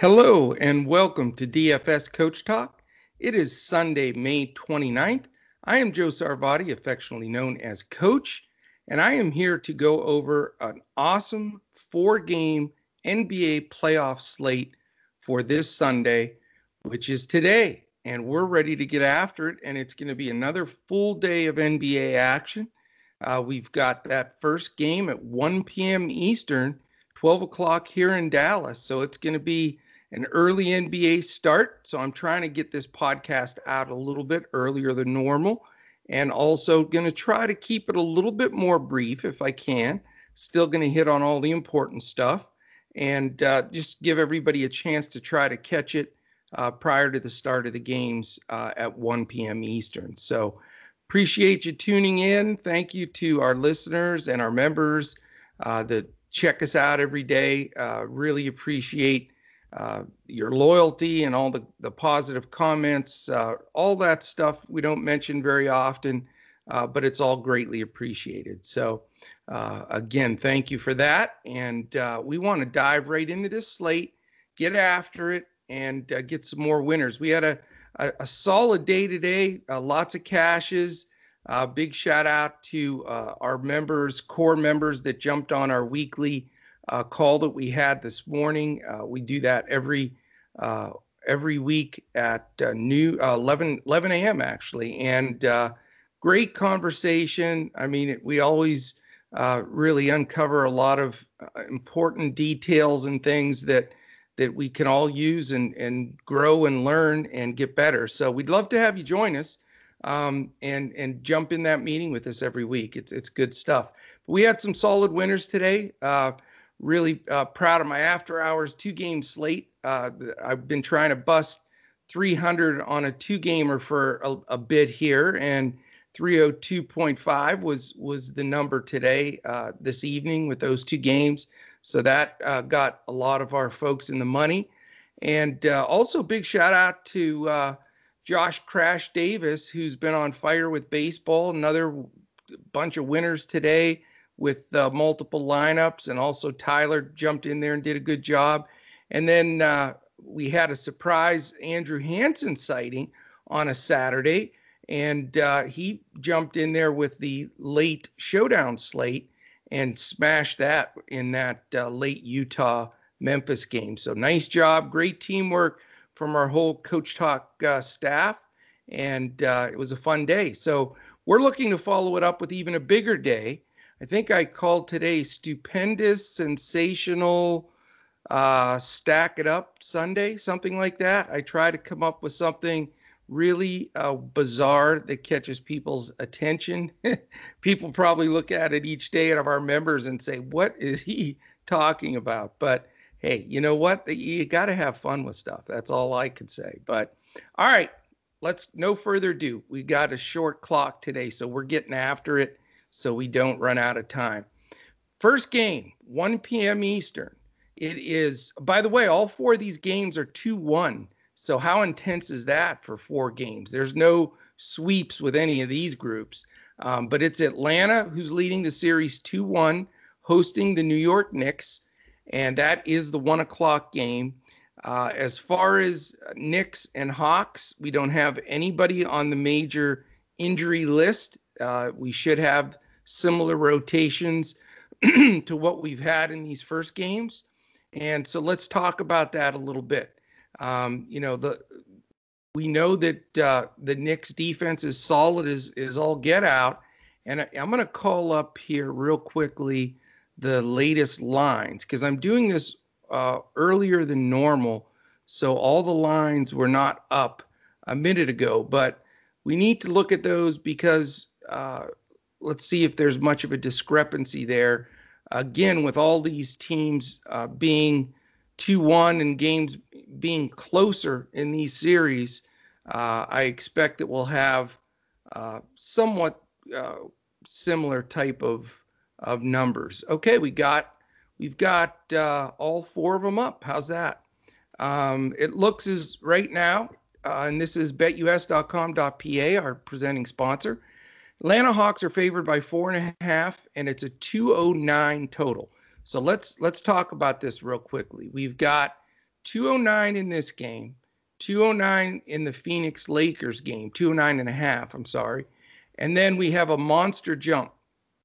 Hello and welcome to DFS Coach Talk. It is Sunday, May 29th. I am Joe Sarvadi, affectionately known as Coach, and I am here to go over an awesome four game NBA playoff slate for this Sunday, which is today. And we're ready to get after it, and it's going to be another full day of NBA action. Uh, we've got that first game at 1 p.m. Eastern, 12 o'clock here in Dallas. So it's going to be an early NBA start. So I'm trying to get this podcast out a little bit earlier than normal and also going to try to keep it a little bit more brief if I can. Still going to hit on all the important stuff and uh, just give everybody a chance to try to catch it uh, prior to the start of the games uh, at 1 p.m. Eastern. So appreciate you tuning in. Thank you to our listeners and our members uh, that check us out every day. Uh, really appreciate uh, your loyalty and all the, the positive comments, uh, all that stuff we don't mention very often, uh, but it's all greatly appreciated. So, uh, again, thank you for that. And uh, we want to dive right into this slate, get after it, and get some more winners. We had a, a, a solid day today, lots of cashes. big shout out to our members, core members that jumped on our weekly uh, call that we had this morning. Uh, we do that every uh, every week at uh, new uh, 11 11 a.m. actually, and uh, great conversation. I mean, it, we always really uncover a lot of important details and things that that we can all use and and grow and learn and get better. So we'd love to have you join us um, and and jump in that meeting with us every week. It's it's good stuff. But we had some solid winners today. Uh, really uh, proud of my after hours two game slate. Uh, I've been trying to bust 300 on a two gamer for a, a, bit here, and 302.5 was was the number today uh, this evening with those two games. So that uh, got a lot of our folks in the money, and uh, also big shout out to uh, Josh Crash Davis, who's been on fire with baseball. Another bunch of winners today with uh, multiple lineups, and also Tyler jumped in there and did a good job. And then uh, we had a surprise Andrew Hansen sighting on a Saturday, and uh, he jumped in there with the late showdown slate and smashed that in that uh, late Utah Memphis game. So nice job, great teamwork from our whole Coach Talk uh, staff, and uh, it was a fun day. So we're looking to follow it up with even a bigger day I think I called today stupendous, sensational, uh, stack it up Sunday, something like that. I try to come up with something really uh, bizarre that catches people's attention. People probably look at it each day out of our members and say, What is he talking about? But hey, you know what? You got to have fun with stuff. That's all I could say. But all right, let's no further ado. We got a short clock today, so we're getting after it so we don't run out of time. First game, 1 p.m. Eastern. It is, by the way, all four of these games are 2 1. So, how intense is that for four games? There's no sweeps with any of these groups. Um, but it's Atlanta who's leading the series 2 1, hosting the New York Knicks. And that is the one o'clock game. Uh, as far as Knicks and Hawks, we don't have anybody on the major injury list. Uh, we should have similar rotations to what we've had in these first games. And so let's talk about that a little bit. Um, you know, the we know that uh, the Knicks defense is solid as is all get out. And I, am going to call up here real quickly the latest lines because I'm doing this uh, earlier than normal. So all the lines were not up a minute ago, but we need to look at those because uh, let's see if there's much of a discrepancy there. Again, with all these teams uh, being 2 1 and games being closer in these series, uh, I expect that we'll have uh, somewhat uh, similar type of of numbers. Okay, we got we've got all four of them up. How's that? Um, it looks as right now, and this is betus.com.pa, our presenting sponsor. Atlanta Hawks are favored by four and a half, and it's a 209 total. So let's let's talk about this real quickly. We've got 209 in this game, 209 in the Phoenix Lakers game, 209 and a half, I'm sorry. And then we have a monster jump,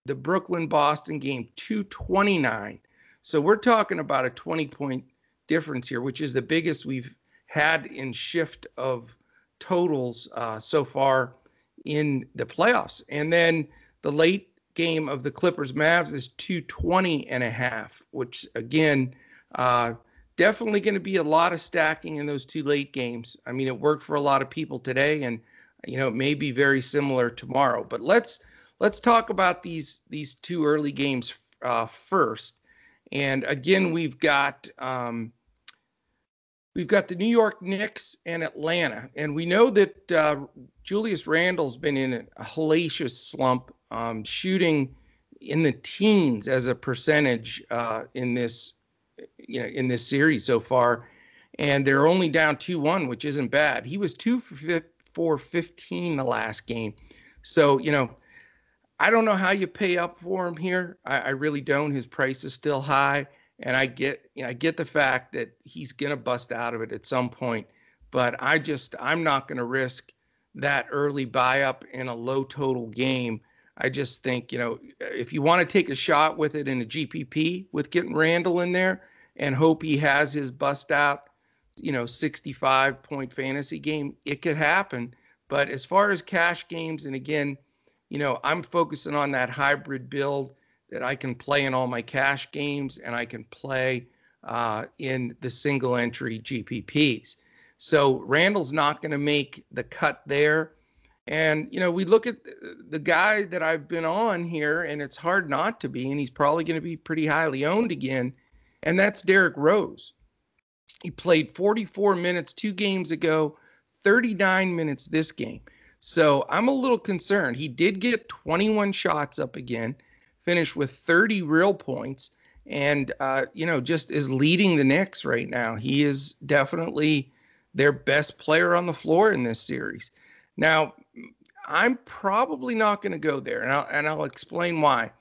the Brooklyn Boston game, 229. So we're talking about a 20 point difference here, which is the biggest we've had in shift of totals uh, so far in the playoffs. And then the late game of the Clippers Mavs is 220 and a half, which again, uh, definitely going to be a lot of stacking in those two late games. I mean, it worked for a lot of people today, and you know, it may be very similar tomorrow. But let's let's talk about these these two early games uh, first. And again, we've got um, we've got the New York Knicks and Atlanta, and we know that uh, Julius Randle's been in a hellacious slump, um, shooting in the teens as a percentage uh, in this you know in this series so far, and they're only down two one, which isn't bad. He was two for for 15 the last game, so you know. I don't know how you pay up for him here. I, I really don't. His price is still high and I get you know, I get the fact that he's gonna bust out of it at some point, but I just I'm not gonna risk that early buy up in a low total game. I just think you know if you want to take a shot with it in a GPP with getting Randle in there and hope he has his bust out, you know, 65 point fantasy game, it could happen. But as far as cash games, and again, you know, I'm focusing on that hybrid build that I can play in all my cash games and I can play uh, in the single entry GPPs. So Randle's not going to make the cut there. And, you know, we look at the guy that I've been on here, and it's hard not to be, and he's probably going to be pretty highly owned again, and that's Derrick Rose. He played 44 minutes two games ago, 39 minutes this game. So I'm a little concerned. He did get 21 shots up again finished with 30 real points and uh, you know just is leading the Knicks right now. He is definitely their best player on the floor in this series. Now, I'm probably not going to go there, and I'll, and I'll explain why.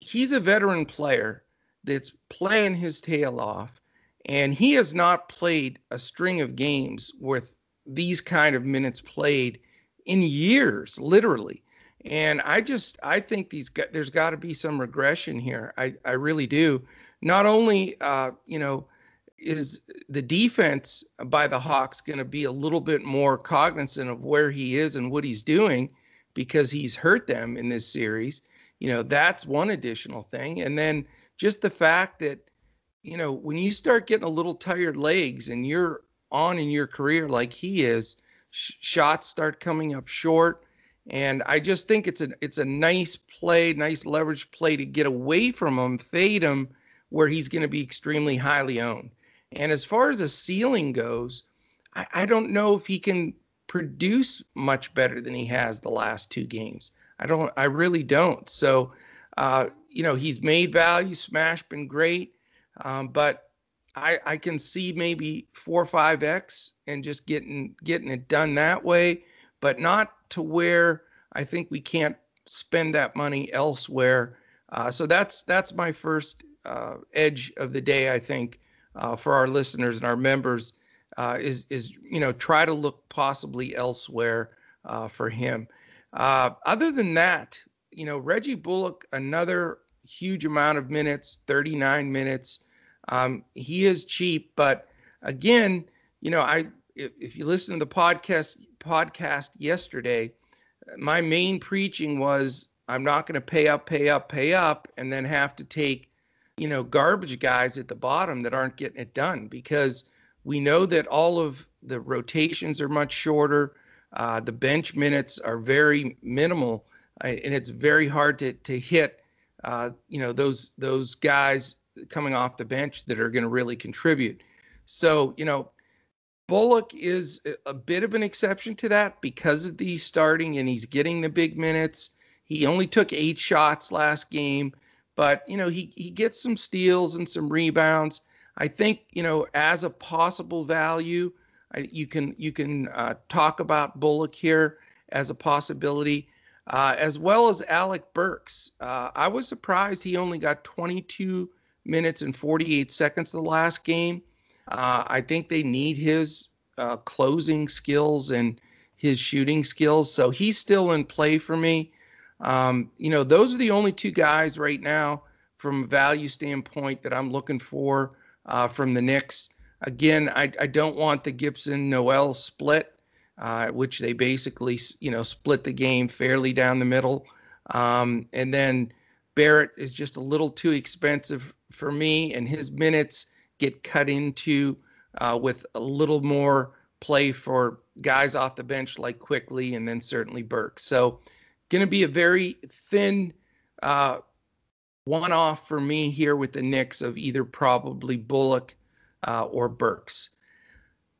He's a veteran player that's playing his tail off, and he has not played a string of games with these kind of minutes played in years, literally. And I just I think these there's got to be some regression here. I I really do. Not only uh, you know is the defense by the Hawks going to be a little bit more cognizant of where he is and what he's doing because he's hurt them in this series. You know, that's one additional thing. And then just the fact that, you know, when you start getting a little tired legs and you're on in your career like he is, sh- shots start coming up short. And I just think it's a it's a nice play, nice leverage play to get away from him, fade him where he's going to be extremely highly owned. And as far as a ceiling goes, I, I don't know if he can produce much better than he has the last two games. I don't I really don't. So uh, you know, he's made value, smash been great. Um, but I, I can see maybe four or five X and just getting getting it done that way but not to where I think we can't spend that money elsewhere. Uh, so that's that's my first uh, edge of the day. I think uh, for our listeners and our members uh, is is you know try to look possibly elsewhere uh, for him. Uh, other than that, you know Reggie Bullock, another huge amount of minutes, 39 minutes. Um, he is cheap, but again, you know I if, if you listen to the podcast podcast yesterday, my main preaching was I'm not going to pay up, pay up, pay up, and then have to take, you know, garbage guys at the bottom that aren't getting it done because we know that all of the rotations are much shorter. Uh, the bench minutes are very minimal, uh, and it's very hard to to hit, uh, you know, those those guys coming off the bench that are going to really contribute. So, you know, Bullock is a bit of an exception to that because of the starting and he's getting the big minutes. He only took eight shots last game, but you know he he gets some steals and some rebounds. I think you know as a possible value, I, you can you can uh, talk about Bullock here as a possibility, uh, as well as Alec Burks. Uh, I was surprised he only got 22 minutes and 48 seconds the last game. Uh, I think they need his uh, closing skills and his shooting skills. So he's still in play for me. Um, you know, those are the only two guys right now from a value standpoint that I'm looking for uh, from the Knicks. Again, I, I don't want the Gibson Noel split, uh, which they basically, you know, split the game fairly down the middle. Um, and then Barrett is just a little too expensive for me, and his minutes get cut into uh, with a little more play for guys off the bench like Quickley and then certainly Burke. So, going to be a very thin uh, one off for me here with the Knicks of either probably Bullock uh, or Burks.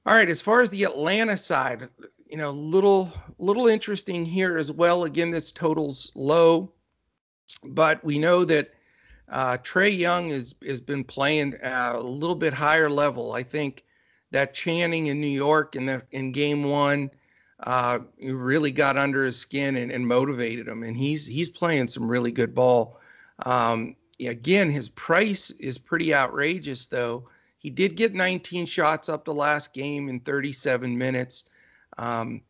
All right, as far as the Atlanta side, you know, little little interesting here as well. Again, this total's low, but we know that uh, Trae Young has has been playing a little bit higher level. I think that Channing in New York in the in Game One uh, really got under his skin and, and motivated him, and he's he's playing some really good ball. Um, again, his price is pretty outrageous, though. He did get 19 shots up the last game in 37 minutes. Um,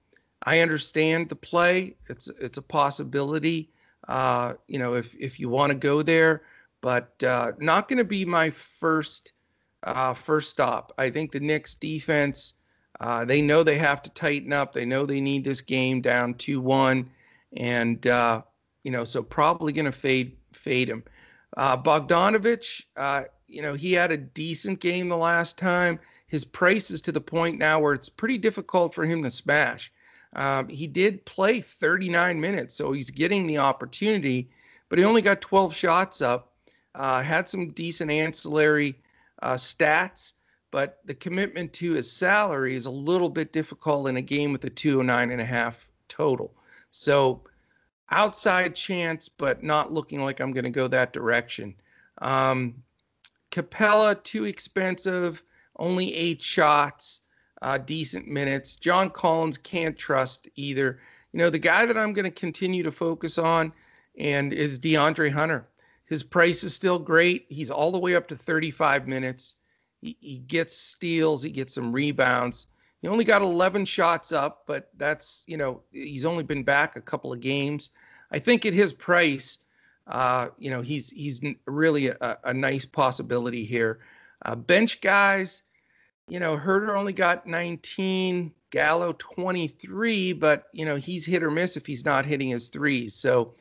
I understand the play; it's it's a possibility. Uh, you know, if if you want to go there, but uh, not going to be my first uh, first stop. I think the Knicks defense. Uh, they know they have to tighten up. They know they need this game down two one, and uh, you know, so probably going to fade fade him. Uh, Bogdanovich, uh, you know, he had a decent game the last time. His price is to the point now where it's pretty difficult for him to smash. Um, he did play 39 minutes, so he's getting the opportunity, but he only got 12 shots up. Uh, had some decent ancillary uh, stats, but the commitment to his salary is a little bit difficult in a game with a 209 and a half total. So outside chance, but not looking like I'm going to go that direction. Um, Capela, too expensive, only eight shots, uh, decent minutes. John Collins can't trust either. You know, the guy that I'm going to continue to focus on and is DeAndre Hunter. His price is still great. He's all the way up to 35 minutes. He, he gets steals, he gets some rebounds. He only got 11 shots up, but that's, you know, he's only been back a couple of games. I think at his price, uh, you know, he's he's really a, a nice possibility here. Uh, bench guys, you know, Huerter only got 19, Gallo 23, but you know he's hit or miss if he's not hitting his threes. So,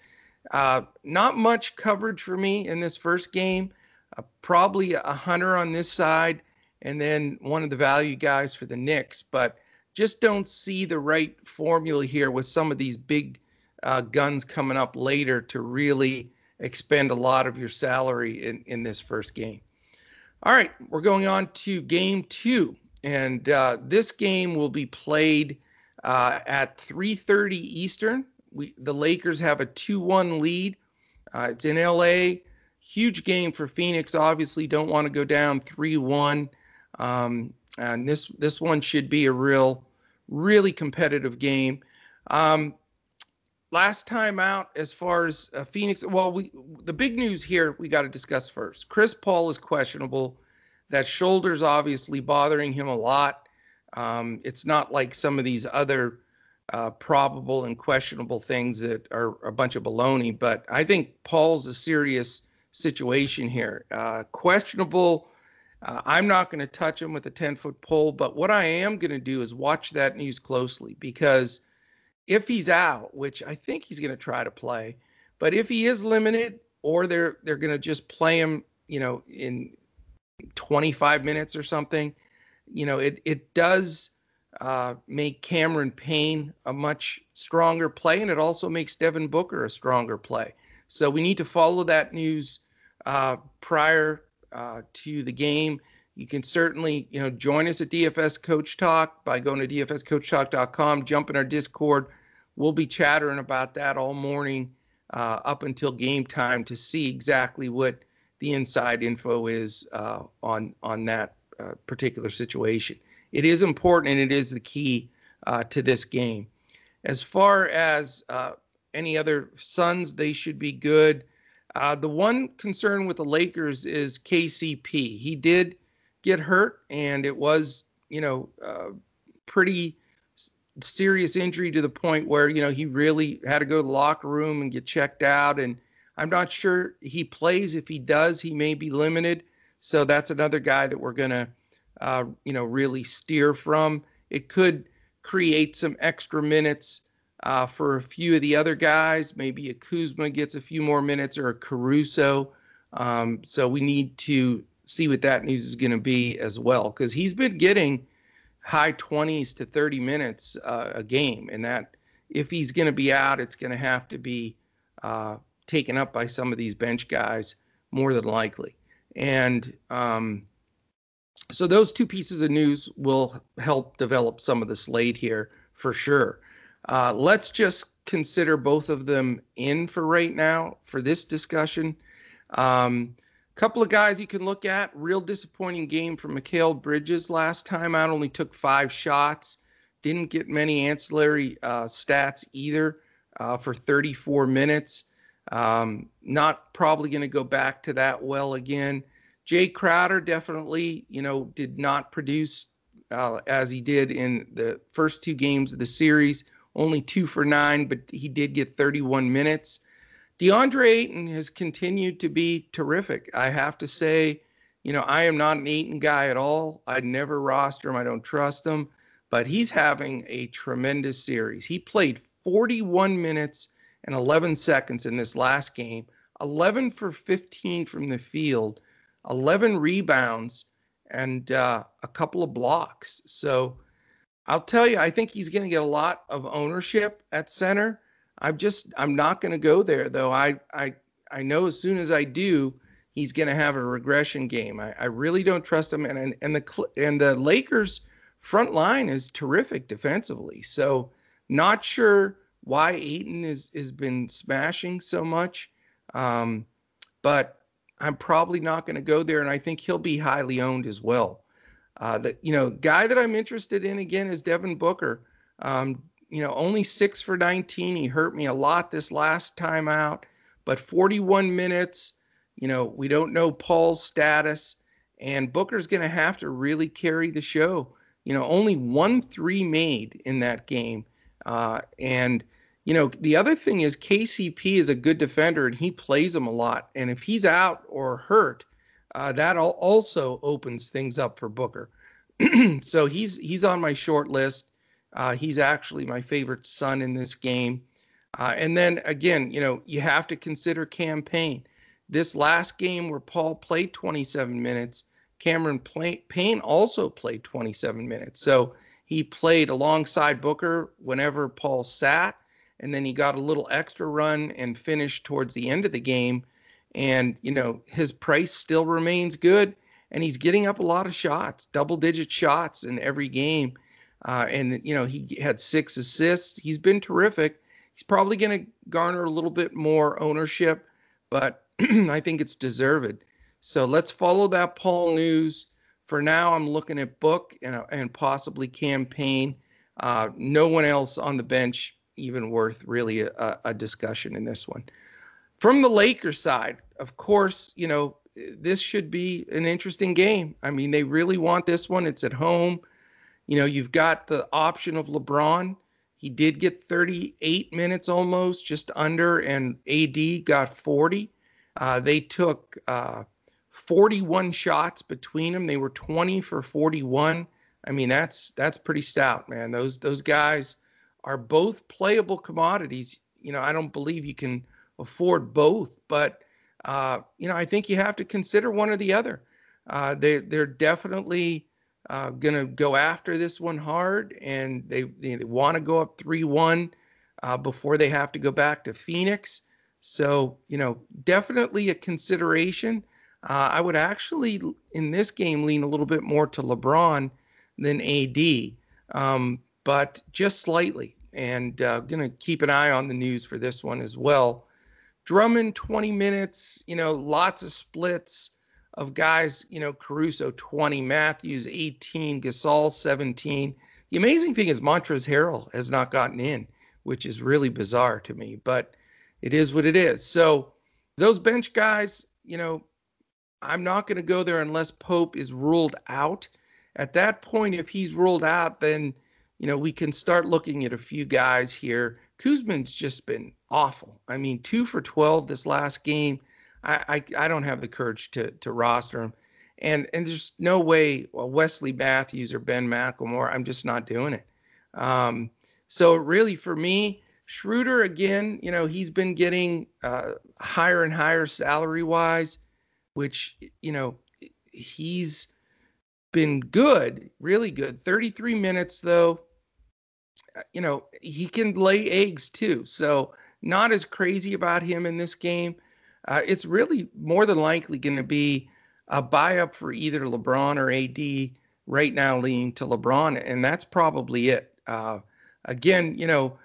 uh, not much coverage for me in this first game. Uh, probably a Hunter on this side, and then one of the value guys for the Knicks. But just don't see the right formula here with some of these big uh, guns coming up later to really expend a lot of your salary in, in this first game. All right, we're going on to game two, and uh, this game will be played uh, at 3:30 Eastern. We the Lakers have a 2-1 lead. Uh, it's in LA. Huge game for Phoenix. Obviously, don't want to go down 3-1. Um, and this this one should be a real, really competitive game. Um, last time out as far as uh, Phoenix. Well, we the big news here we got to discuss first. Chris Paul is questionable. That shoulder's obviously bothering him a lot. Um, it's not like some of these other uh, probable and questionable things that are a bunch of baloney. But I think Paul's a serious situation here. Uh, questionable. Uh, I'm not going to touch him with a 10 foot pole, but what I am going to do is watch that news closely because if he's out, which I think he's going to try to play, but if he is limited or they're they're going to just play him, you know, in 25 minutes or something, you know, it it does uh, make Cameron Payne a much stronger play, and it also makes Devin Booker a stronger play. So we need to follow that news uh, prior uh, to the game. You can certainly, you know, join us at DFS Coach Talk by going to dfscoachtalk.com, jump in our Discord. We'll be chattering about that all morning uh, up until game time to see exactly what the inside info is uh, on on that uh, particular situation. It is important and it is the key uh, to this game. As far as uh, any other Suns, they should be good. Uh, the one concern with the Lakers is KCP. He did get hurt, and it was, you know, uh, pretty serious injury to the point where you know he really had to go to the locker room and get checked out and i'm not sure he plays if he does he may be limited so that's another guy that we're going to uh, you know really steer from it could create some extra minutes uh, for a few of the other guys maybe a Kuzma gets a few more minutes or a Caruso um, so we need to see what that news is going to be as well because he's been getting high 20s to 30 minutes uh, a game. And that, if he's going to be out, it's going to have to be uh, taken up by some of these bench guys more than likely. And um, so those two pieces of news will help develop some of the slate here for sure. Uh, let's just consider both of them in for right now for this discussion. Um, couple of guys you can look at. Real disappointing game from Mikal Bridges last time out. Only took five shots. Didn't get many ancillary uh, stats either uh, for 34 minutes. Um, not probably going to go back to that well again. Jae Crowder definitely, you know, did not produce uh, as he did in the first two games of the series. Only two for nine, but he did get 31 minutes. DeAndre Ayton has continued to be terrific. I have to say, you know, I am not an Ayton guy at all. I'd never roster him. I don't trust him, but he's having a tremendous series. He played 41 minutes and 11 seconds in this last game, 11 for 15 from the field, 11 rebounds, and uh, a couple of blocks. So I'll tell you, I think he's going to get a lot of ownership at center. I'm just I'm not going to go there though. I I I know as soon as I do, he's going to have a regression game. I, I really don't trust him, and, and and the and the Lakers front line is terrific defensively. So not sure why Ayton is has been smashing so much, um, but I'm probably not going to go there, and I think he'll be highly owned as well. Uh, the you know guy that I'm interested in again is Devin Booker. Um, you know, only six for 19. He hurt me a lot this last time out, but 41 minutes. You know, we don't know Paul's status, and Booker's going to have to really carry the show. You know, only one three made in that game. Uh, and, you know, the other thing is KCP is a good defender and he plays him a lot. And if he's out or hurt, uh, that also opens things up for Booker. so he's he's on my short list. Uh, he's actually my favorite Sun in this game. Uh, and then again, you know, you have to consider Cam Payne. This last game where Paul played 27 minutes, Cameron Payne also played 27 minutes. So he played alongside Booker whenever Paul sat, and then he got a little extra run and finished towards the end of the game. And, you know, his price still remains good, and he's getting up a lot of shots, double digit shots in every game. Uh, and you know he had six assists. He's been terrific. He's probably going to garner a little bit more ownership, but I think it's deserved. So let's follow that Paul news. For now, I'm looking at Book and, and possibly Cam Payne. Uh, no one else on the bench even worth really a, a discussion in this one. From the Lakers side, of course, you know this should be an interesting game. I mean, they really want this one. It's at home. You know, you've got the option of LeBron. He did get 38 minutes almost, just under, and AD got 40. Uh, they took uh, 41 shots between them. They were 20 for 41. I mean, that's that's pretty stout, man. Those those guys are both playable commodities. You know, I don't believe you can afford both, but uh, you know, I think you have to consider one or the other. Uh, they they're definitely uh, going to go after this one hard, and they they want to go up three one uh, before they have to go back to Phoenix. So you know, definitely a consideration. Uh, I would actually in this game lean a little bit more to LeBron than AD, um, but just slightly. And uh, going to keep an eye on the news for this one as well. Drummond 20 minutes, you know, lots of splits of guys, you know, Caruso 20, Matthews 18, Gasol 17. The amazing thing is Montrezl Harrell has not gotten in, which is really bizarre to me, but it is what it is. So those bench guys, you know, I'm not going to go there unless Pope is ruled out. At that point, if he's ruled out, then you know we can start looking at a few guys here. Kuzma's just been awful. I mean, two for 12 this last game. I I, I don't have the courage to to roster him, and and there's no way well, Wesley Matthews or Ben McLemore. I'm just not doing it. Um, so really, for me, Schroeder again, you know, he's been getting uh, higher and higher salary wise, which you know he's been good, really good. 33 minutes though. Uh, you know, he can lay eggs too. So not as crazy about him in this game. Uh, it's really more than likely going to be a buy up for either LeBron or AD. Right now, leaning to LeBron, and that's probably it. Uh, again, you know,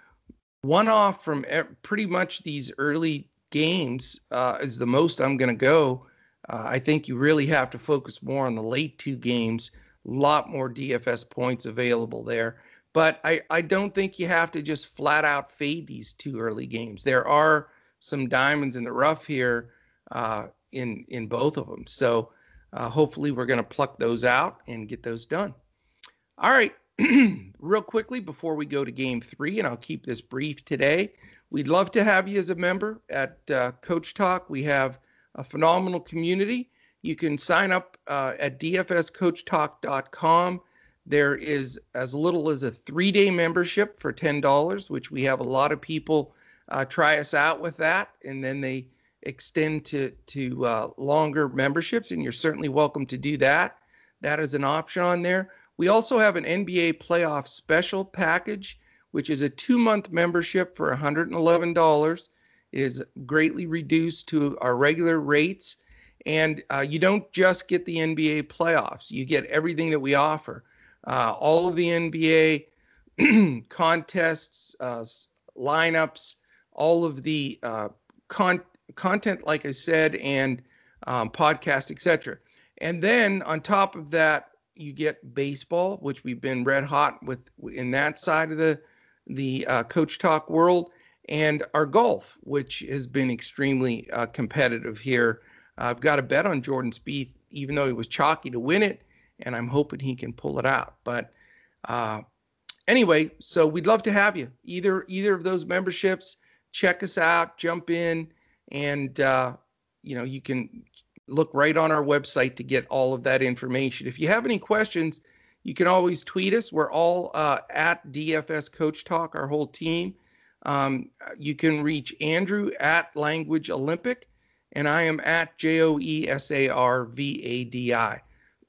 one off from pretty much these early games uh, is the most I'm going to go. Uh, I think you really have to focus more on the late two games. A lot more DFS points available there. But I, I don't think you have to just flat out fade these two early games. There are some diamonds in the rough here uh, in in both of them. So uh, hopefully we're going to pluck those out and get those done. All right, real quickly before we go to game three, and I'll keep this brief today. We'd love to have you as a member at uh, Coach Talk. We have a phenomenal community. You can sign up uh, at dfscoachtalk.com. There is as little as a three day membership for $10, which we have a lot of people uh, try us out with that. And then they extend to, to uh, longer memberships, and you're certainly welcome to do that. That is an option on there. We also have an NBA playoff special package, which is a two month membership for $111. It is greatly reduced to our regular rates. And uh, you don't just get the NBA playoffs, you get everything that we offer. Uh, all of the NBA contests, uh, lineups, all of the uh, con- content, like I said, and um, podcast, etc. And then on top of that, you get baseball, which we've been red hot with in that side of the the uh, coach talk world, and our golf, which has been extremely uh, competitive here. I've got a bet on Jordan Spieth, even though he was chalky to win it, and I'm hoping he can pull it out. But uh, anyway, so we'd love to have you either either of those memberships. Check us out, jump in, and uh, you know you can look right on our website to get all of that information. If you have any questions, you can always tweet us. We're all uh, at DFS Coach Talk, our whole team. Um, you can reach Andrew at Language Olympic, and I am at J O E S A R V A D I.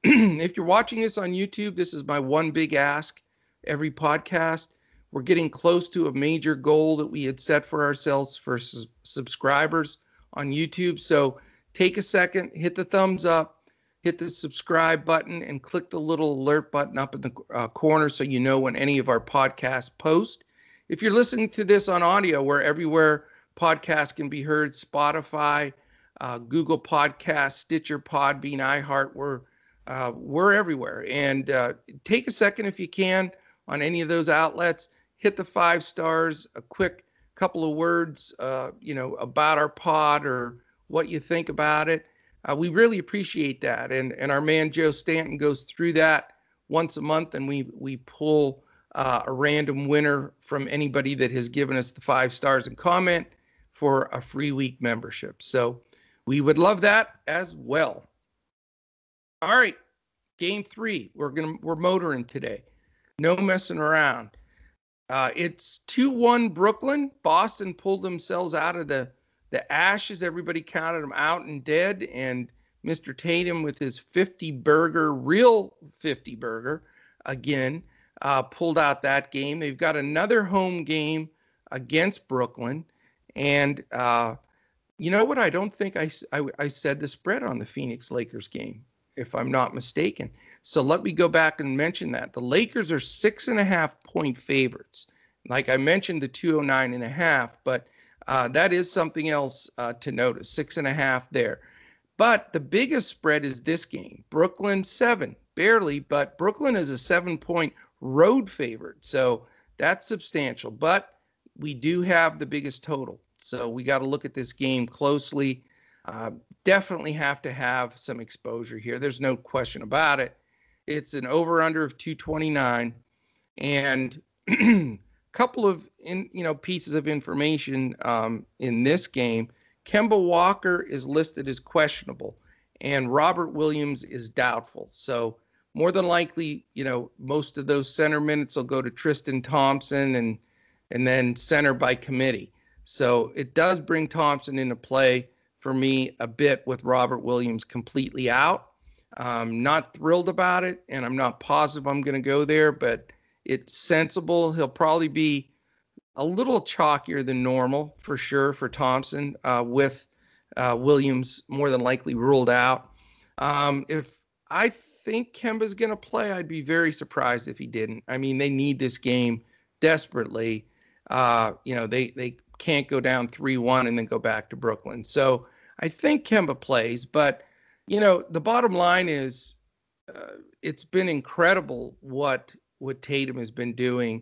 if you're watching this on YouTube, this is my one big ask every podcast. We're getting close to a major goal that we had set for ourselves for su- subscribers on YouTube. So take a second, hit the thumbs up, hit the subscribe button, and click the little alert button up in the uh, corner so you know when any of our podcasts post. If you're listening to this on audio, where everywhere podcasts can be heard, Spotify, uh, Google Podcasts, Stitcher, Podbean, iHeart, we're uh, we're everywhere. And uh, take a second if you can on any of those outlets. Hit the five stars. A quick couple of words, uh, you know, about our pod or what you think about it. Uh, we really appreciate that. And and our man Joe Stanton goes through that once a month, and we we pull uh, a random winner from anybody that has given us the five stars and comment for a free week membership. So we would love that as well. All right, game three. We're gonna we're motoring today. No messing around. Uh, it's two one Brooklyn. Boston pulled themselves out of the the ashes, everybody counted them out and dead. And Mr. Tatum, with his 50 burger, real 50 burger, again, uh, pulled out that game. They've got another home game against Brooklyn. And uh, you know what? I don't think I, I, I said the spread on the Phoenix Lakers game, if I'm not mistaken. So let me go back and mention that. The Lakers are six and a half point favorites. Like I mentioned, the 209 and a half, but uh, that is something else uh, to notice. Six and a half there. But the biggest spread is this game Brooklyn seven, barely, but Brooklyn is a seven point road favorite. So that's substantial. But we do have the biggest total. So we got to look at this game closely. Uh, definitely have to have some exposure here. There's no question about it. It's an over under of 229, and a couple of in, you know pieces of information um, in this game. Kemba Walker is listed as questionable, and Robert Williams is doubtful. So more than likely, you know, most of those center minutes will go to Tristan Thompson and and then center by committee. So it does bring Thompson into play for me a bit with Robert Williams completely out. I'm not thrilled about it, and I'm not positive I'm going to go there, but it's sensible. He'll probably be a little chalkier than normal for sure for Thompson, uh, with uh, Williams more than likely ruled out. Um, if I think Kemba's going to play, I'd be very surprised if he didn't. I mean, they need this game desperately. Uh, you know, they they can't go down 3 1 and then go back to Brooklyn. So I think Kemba plays, but, you know, the bottom line is uh, it's been incredible what what Tatum has been doing.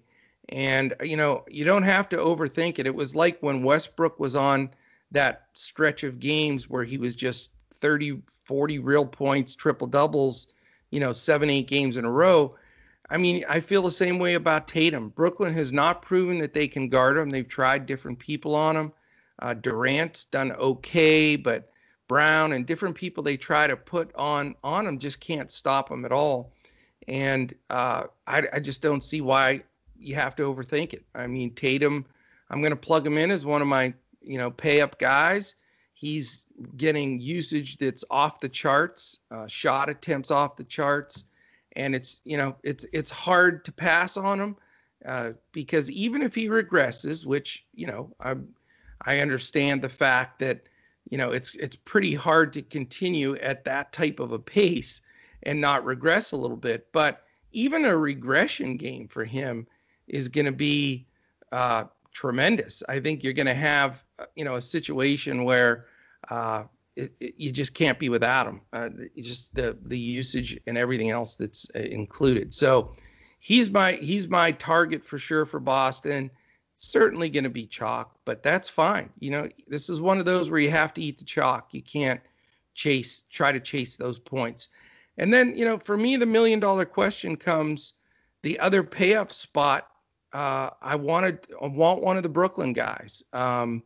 And, you know, you don't have to overthink it. It was like when Westbrook was on that stretch of games where he was just 30, 40 real points, triple doubles, you know, seven, eight games in a row. I mean, I feel the same way about Tatum. Brooklyn has not proven that they can guard him. They've tried different people on him. Uh, Durant's done okay, but Brown and different people they try to put on on him just can't stop him at all. And uh, I, I just don't see why you have to overthink it. I mean, Tatum, I'm going to plug him in as one of my you know pay up guys. He's getting usage that's off the charts, uh, shot attempts off the charts and it's you know it's it's hard to pass on him uh, because even if he regresses, which you know I I understand the fact that you know it's it's pretty hard to continue at that type of a pace and not regress a little bit, but even a regression game for him is going to be uh, tremendous. I think you're going to have uh, you know a situation where uh, it, it, you just can't be without him. Uh, just the the usage and everything else that's uh, included. So he's my he's my target for sure for Boston. Certainly going to be chalk, but that's fine. You know, this is one of those where you have to eat the chalk. You can't chase try to chase those points. And then you know, for me, the million dollar question comes the other pay up spot. Uh, I wanted I want one of the Brooklyn guys. Um,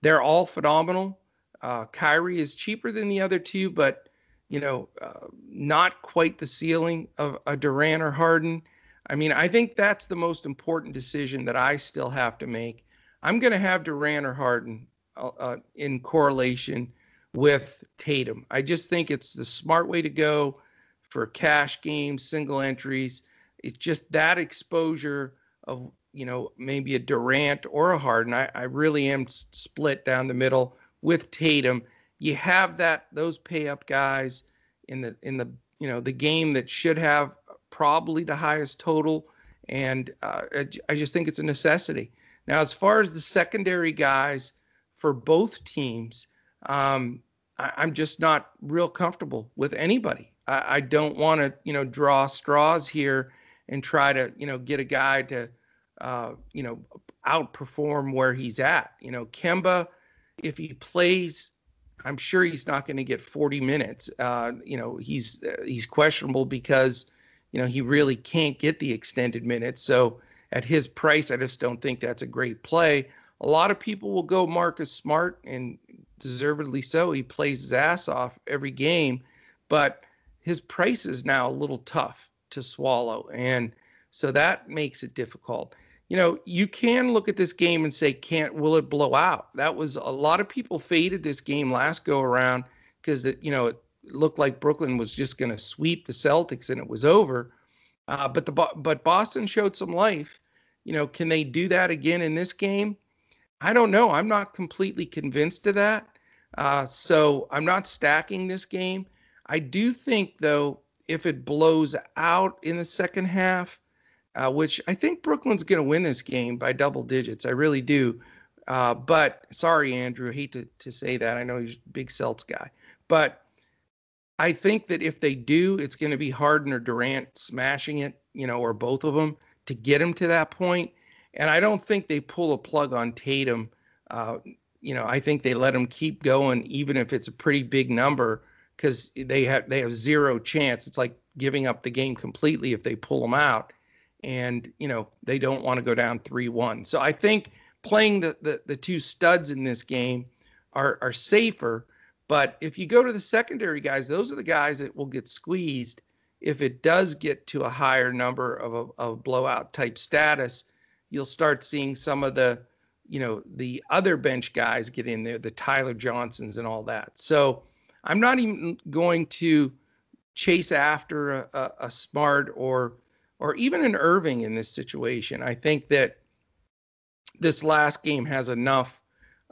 they're all phenomenal. Uh, Kyrie is cheaper than the other two, but you know, uh, not quite the ceiling of a Durant or Harden. I mean, I think that's the most important decision that I still have to make. I'm going to have Durant or Harden uh, uh, in correlation with Tatum. I just think it's the smart way to go for cash games, single entries. It's just that exposure of, you know, maybe a Durant or a Harden. I, I really am split down the middle with Tatum. You have that those pay up guys in the in the you know the game that should have probably the highest total, and uh, I just think it's a necessity. Now, as far as the secondary guys for both teams, um, I, am just not real comfortable with anybody. I, I don't want to you know draw straws here and try to you know get a guy to uh, you know outperform where he's at. You know, Kemba if he plays, I'm sure he's not going to get 40 minutes. Uh, you know, he's uh, he's questionable because you know he really can't get the extended minutes. So at his price, I just don't think that's a great play. A lot of people will go Marcus Smart, and deservedly so. He plays his ass off every game, but his price is now a little tough to swallow, and so that makes it difficult you know, you can look at this game and say, can't will it blow out? That was a lot of people faded this game last go around because you know, it looked like Brooklyn was just going to sweep the Celtics and it was over. Uh, but the but Boston showed some life. You know, can they do that again in this game? I don't know. I'm not completely convinced of that. Uh, so I'm not stacking this game. I do think though, if it blows out in the second half, uh, which I think Brooklyn's going to win this game by double digits. I really do. Uh, but sorry, Andrew, hate to, to say that. I know he's a big Celts guy. But I think that if they do, it's going to be Harden or Durant smashing it, you know, or both of them to get him to that point. And I don't think they pull a plug on Tatum, uh, you know, I think they let him keep going, even if it's a pretty big number, because they have they have zero chance. It's like giving up the game completely if they pull them out, and you know they don't want to go down three one. So I think playing the, the the two studs in this game are are safer. But if you go to the secondary guys, those are the guys that will get squeezed if it does get to a higher number of a of blowout type status. You'll start seeing some of the you know the other bench guys get in there, the Tyler Johnsons and all that. So I'm not even going to chase after a, a, a smart or or even an Irving in this situation. I think that this last game has enough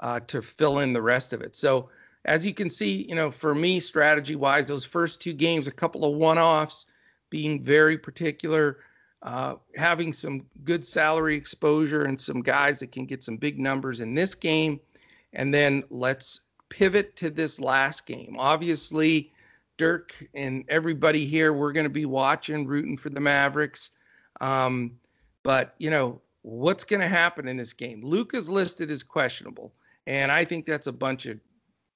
uh, to fill in the rest of it. So as you can see, you know, for me, strategy wise, those first two games, a couple of one offs, being very particular uh, having some good salary exposure and some guys that can get some big numbers in this game. And then let's pivot to this last game. Obviously, Dirk and everybody here, we're going to be watching, rooting for the Mavericks. Um, but, you know, what's going to happen in this game? Luke is listed as questionable. And I think that's a bunch of,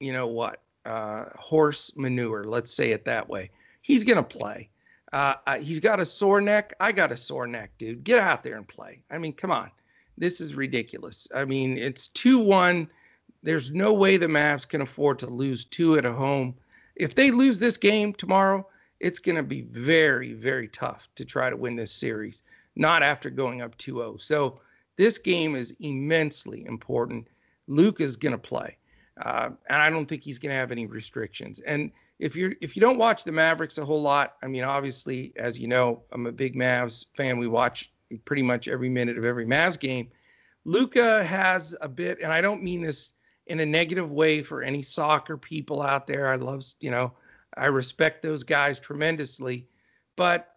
you know what, uh, horse manure. Let's say it that way. He's to play. Uh, he's got a sore neck. I got a sore neck, dude. Get out there and play. I mean, come on. This is ridiculous. I mean, it's 2 1. There's no way the Mavs can afford to lose two at a home. If they lose this game tomorrow, it's going to be very, very tough to try to win this series, not after going up 2 0. So this game is immensely important. Luke is going to play. Uh, and I don't think he's going to have any restrictions. And if you're if you don't watch the Mavericks a whole lot, I mean, obviously, as you know, I'm a big Mavs fan. We watch pretty much every minute of every Mavs game. Luka has a bit, and I don't mean this in a negative way for any soccer people out there. I love, you know, I respect those guys tremendously, but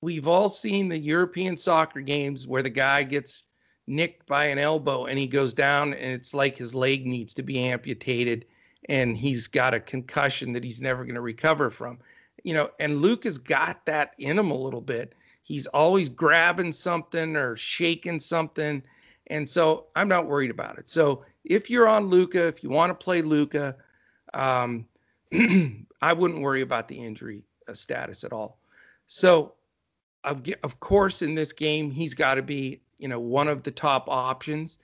we've all seen the European soccer games where the guy gets nicked by an elbow and he goes down and it's like his leg needs to be amputated and he's got a concussion that he's never going to recover from. You know, and Luke has got that in him a little bit. He's always grabbing something or shaking something. And so I'm not worried about it. So if you're on luka if you want to play luka um, I wouldn't worry about the injury uh, status at all. So, of, of course, in this game, he's got to be, you know, one of the top options.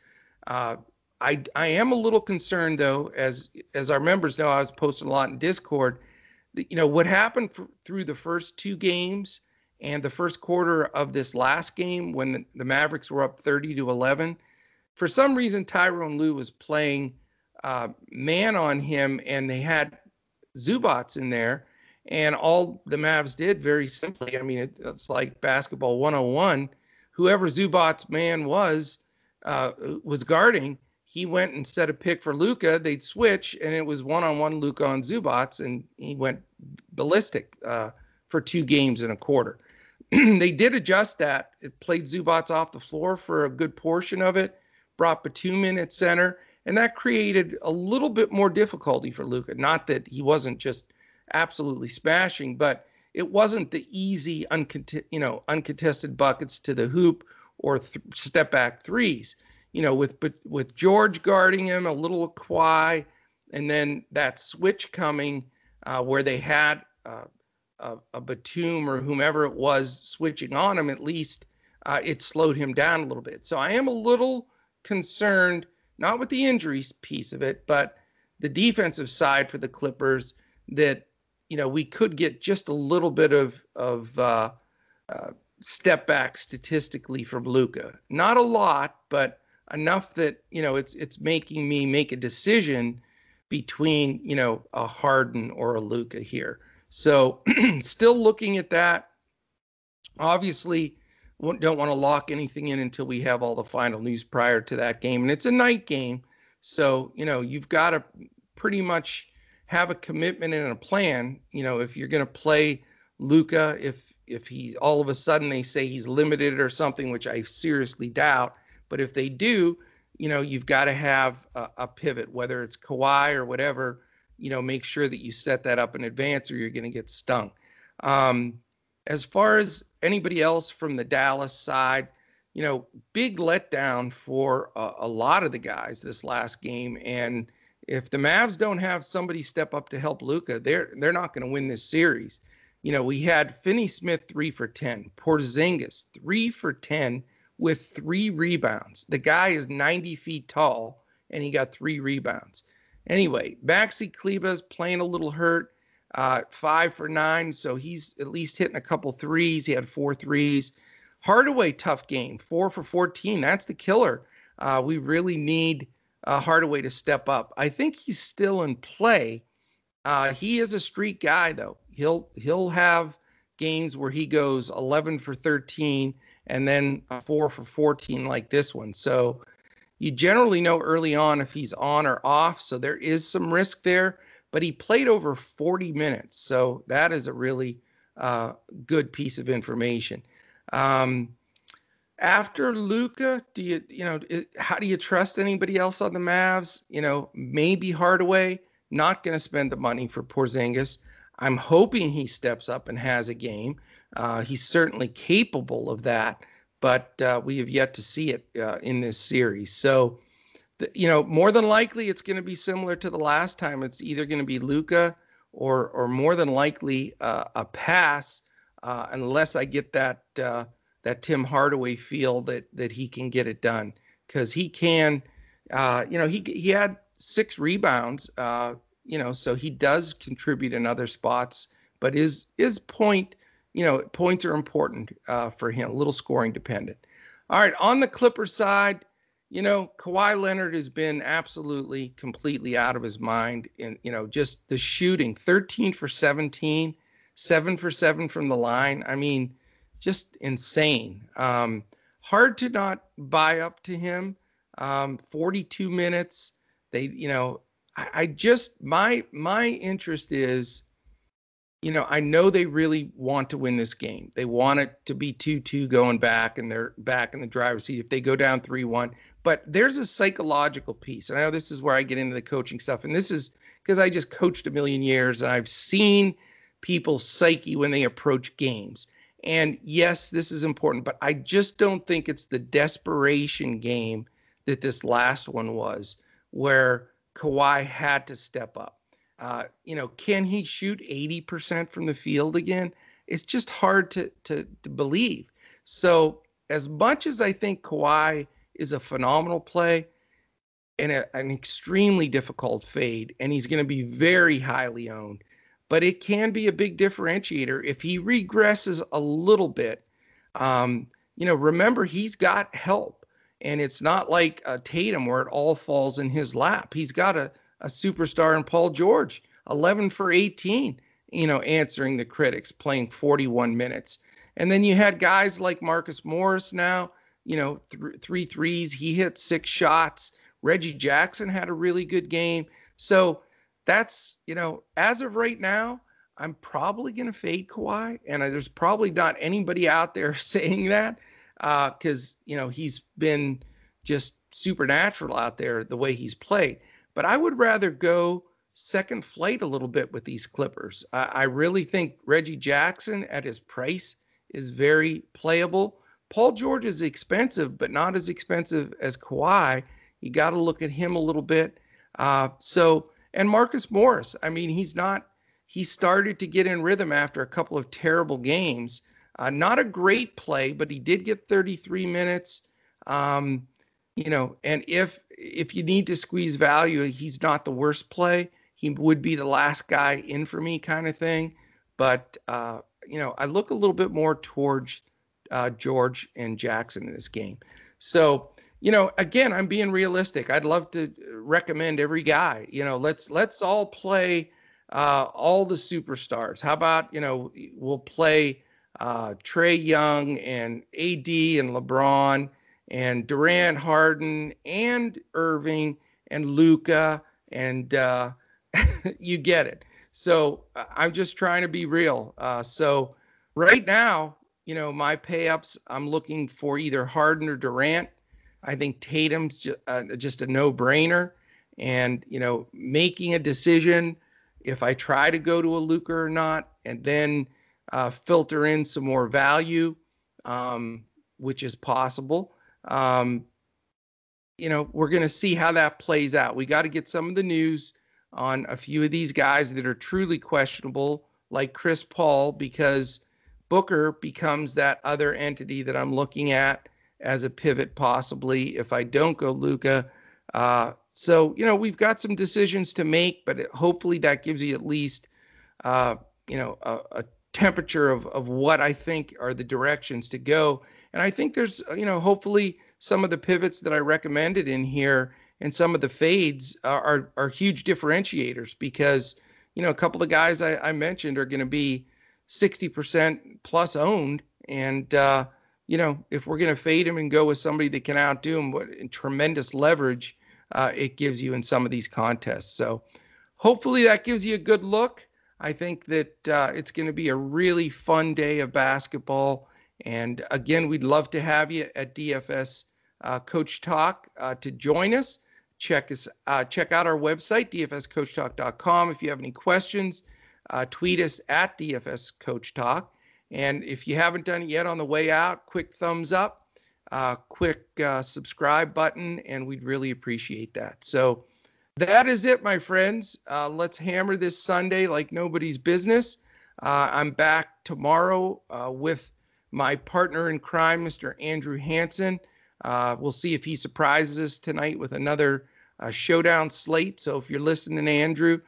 Uh, I I am a little concerned though, as as our members know, I was posting a lot in Discord. You know what happened for, through the first two games and the first quarter of this last game when the, the Mavericks were up 30 to 11. For some reason, Tyronn Lue was playing uh, man on him, and they had Zubac in there. And all the Mavs did very simply, I mean, it, it's like basketball 101. Whoever Zubac's man was, uh, was guarding, he went and set a pick for Luka. They'd switch, and it was one on one Luka on Zubac, and he went ballistic uh, for two games and a quarter. they did adjust that. It played Zubac off the floor for a good portion of it, brought Batum in at center, and that created a little bit more difficulty for Luka. Not that he wasn't just absolutely smashing, but it wasn't the easy, uncont- you know, uncontested buckets to the hoop or th- step back threes you know, with with George guarding him, a little Kawhi, and then that switch coming uh, where they had uh, a, a Batum or whomever it was switching on him. At least uh, it slowed him down a little bit. So I am a little concerned, not with the injuries piece of it, but the defensive side for the Clippers that you know we could get just a little bit of of uh, uh, step back statistically from Luka. Not a lot, but enough that you know it's it's making me make a decision between you know a Harden or a Luka here. So still looking at that. Obviously, don't want to lock anything in until we have all the final news prior to that game, and it's a night game. So you know you've got to pretty much have a commitment and a plan. You know if you're going to play Luka, if if he all of a sudden they say he's limited or something, which I seriously doubt but if they do, you know, you've got to have a, a, pivot, whether it's Kawhi or whatever. You know, make sure that you set that up in advance, or you're going to get stung. Um, as far as anybody else from the Dallas side, you know, big letdown for a, a lot of the guys this last game. And if the Mavs don't have somebody step up to help Luka, they're they're not going to win this series. You know, we had Finney Smith three for ten, Porzingis three for ten with three rebounds. The guy is 90 feet tall and he got three rebounds. Anyway, Maxi Kleber's playing a little hurt, uh, five for nine, so he's at least hitting a couple threes. He had four threes. Hardaway, tough game, four for 14. That's the killer. Uh, we really need uh, Hardaway to step up. I think he's still in play. Uh, he is a streak guy, though. He'll he'll have games where he goes 11 for 13 and then four for 14 like this one. So you generally know early on if he's on or off. So there is some risk there. But he played over 40 minutes, so that is a really uh, good piece of information. Um, after Luka, do you you know how do you trust anybody else on the Mavs? You know, maybe Hardaway. Not going to spend the money for Porzingis. I'm hoping he steps up and has a game. Uh, he's certainly capable of that, but uh, we have yet to see it uh, in this series. So, the, you know, more than likely, it's going to be similar to the last time. It's either going to be Luka or, or more than likely uh, a pass, uh, unless I get that uh, that Tim Hardaway feel that that he can get it done because he can. Uh, you know, he he had six rebounds. Uh, you know, so he does contribute in other spots, but his his point, you know, points are important uh, for him. A little scoring dependent. All right, on the Clippers side, you know, Kawhi Leonard has been absolutely completely out of his mind. And you know, just the shooting, 13 for 17, seven for seven from the line. I mean just insane. Um, hard to not buy up to him. Um, 42 minutes. They, you know, I, I just my my interest is, you know, I know they really want to win this game. They want it to be 2-2 going back, and they're back in the driver's seat if they go down 3-1. But there's a psychological piece, and I know this is where I get into the coaching stuff, and this is because I just coached a million years, and I've seen people's psyche when they approach games and yes, this is important, but I just don't think it's the desperation game that this last one was, where Kawhi had to step up. Uh, you know, can he shoot 80% from the field again? It's just hard to, to, to believe. So, as much as I think Kawhi is a phenomenal play and a, an extremely difficult fade, and he's going to be very highly owned, but it can be a big differentiator if he regresses a little bit. Um, you know, remember he's got help, and it's not like a Tatum where it all falls in his lap. He's got a, a superstar in Paul George, 11 for 18, you know, answering the critics, playing 41 minutes. And then you had guys like Marcus Morris now, you know, th- three threes. He hit six shots. Reggie Jackson had a really good game. So that's you know as of right now i'm probably going to fade Kawhi and there's probably not anybody out there saying that because uh, you know he's been just supernatural out there the way he's played. But i would rather go second flight a little bit with these clippers. I, I really think reggie jackson at his price is very playable. Paul george is expensive but not as expensive as Kawhi. You got to look at him a little bit. Uh, so and Marcus Morris. I mean, he's not. He started to get in rhythm after a couple of terrible games. Uh, not a great play, but he did get 33 minutes. Um, you know, and if if you need to squeeze value, he's not the worst play. He would be the last guy in for me, kind of thing. But uh, you know, I look a little bit more towards uh, George and Jackson in this game. So you know, again, I'm being realistic. I'd love to recommend every guy. You know, let's let's all play uh, all the superstars. How about you know we'll play uh, Trae Young and AD and LeBron and Durant, Harden and Irving and Luka and uh, you get it. So uh, I'm just trying to be real. Uh, so right now, you know, my pay ups, I'm looking for either Harden or Durant. I think Tatum's just, uh, just a no-brainer, and you know, making a decision if I try to go to a Luka or not, and then uh, filter in some more value. Um, which is possible. Um, you know, we're going to see how that plays out. We got to get some of the news on a few of these guys that are truly questionable, like Chris Paul, because Booker becomes that other entity that I'm looking at as a pivot, possibly if I don't go Luka. Uh, so you know we've got some decisions to make, but it, hopefully that gives you at least uh, you know a, a temperature of of what I think are the directions to go. And I think there's you know hopefully some of the pivots that I recommended in here and some of the fades are are, are huge differentiators because you know a couple of guys I, I mentioned are going to be 60% plus owned and uh, you know, if we're going to fade him and go with somebody that can outdo him, what tremendous leverage uh, it gives you in some of these contests. So hopefully that gives you a good look. I think that uh, it's going to be a really fun day of basketball. And again, we'd love to have you at DFS uh, Coach Talk uh, to join us. Check us, uh, check out our website, dfscoachtalk.com. If you have any questions, uh, tweet us at DFS Coach Talk. And if you haven't done it yet on the way out, quick thumbs up, uh, quick uh, subscribe button, and we'd really appreciate that. So that is it, my friends. Uh, let's hammer this Sunday like nobody's business. Uh, I'm back tomorrow uh, with my partner in crime, Mr. Andrew Hanson. Uh, we'll see if he surprises us tonight with another showdown slate. So if you're listening, Andrew,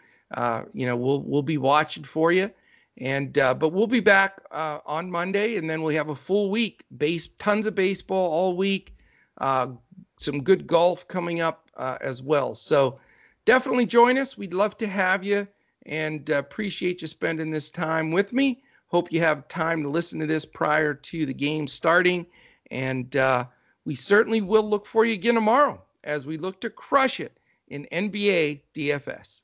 you know we'll we'll be watching for you. And uh, but we'll be back uh, on Monday, and then we have a full week. Base, tons of baseball all week. Uh, some good golf coming up uh, as well. So definitely join us. We'd love to have you, and uh, appreciate you spending this time with me. Hope you have time to listen to this prior to the game starting, and uh, we certainly will look for you again tomorrow as we look to crush it in NBA DFS.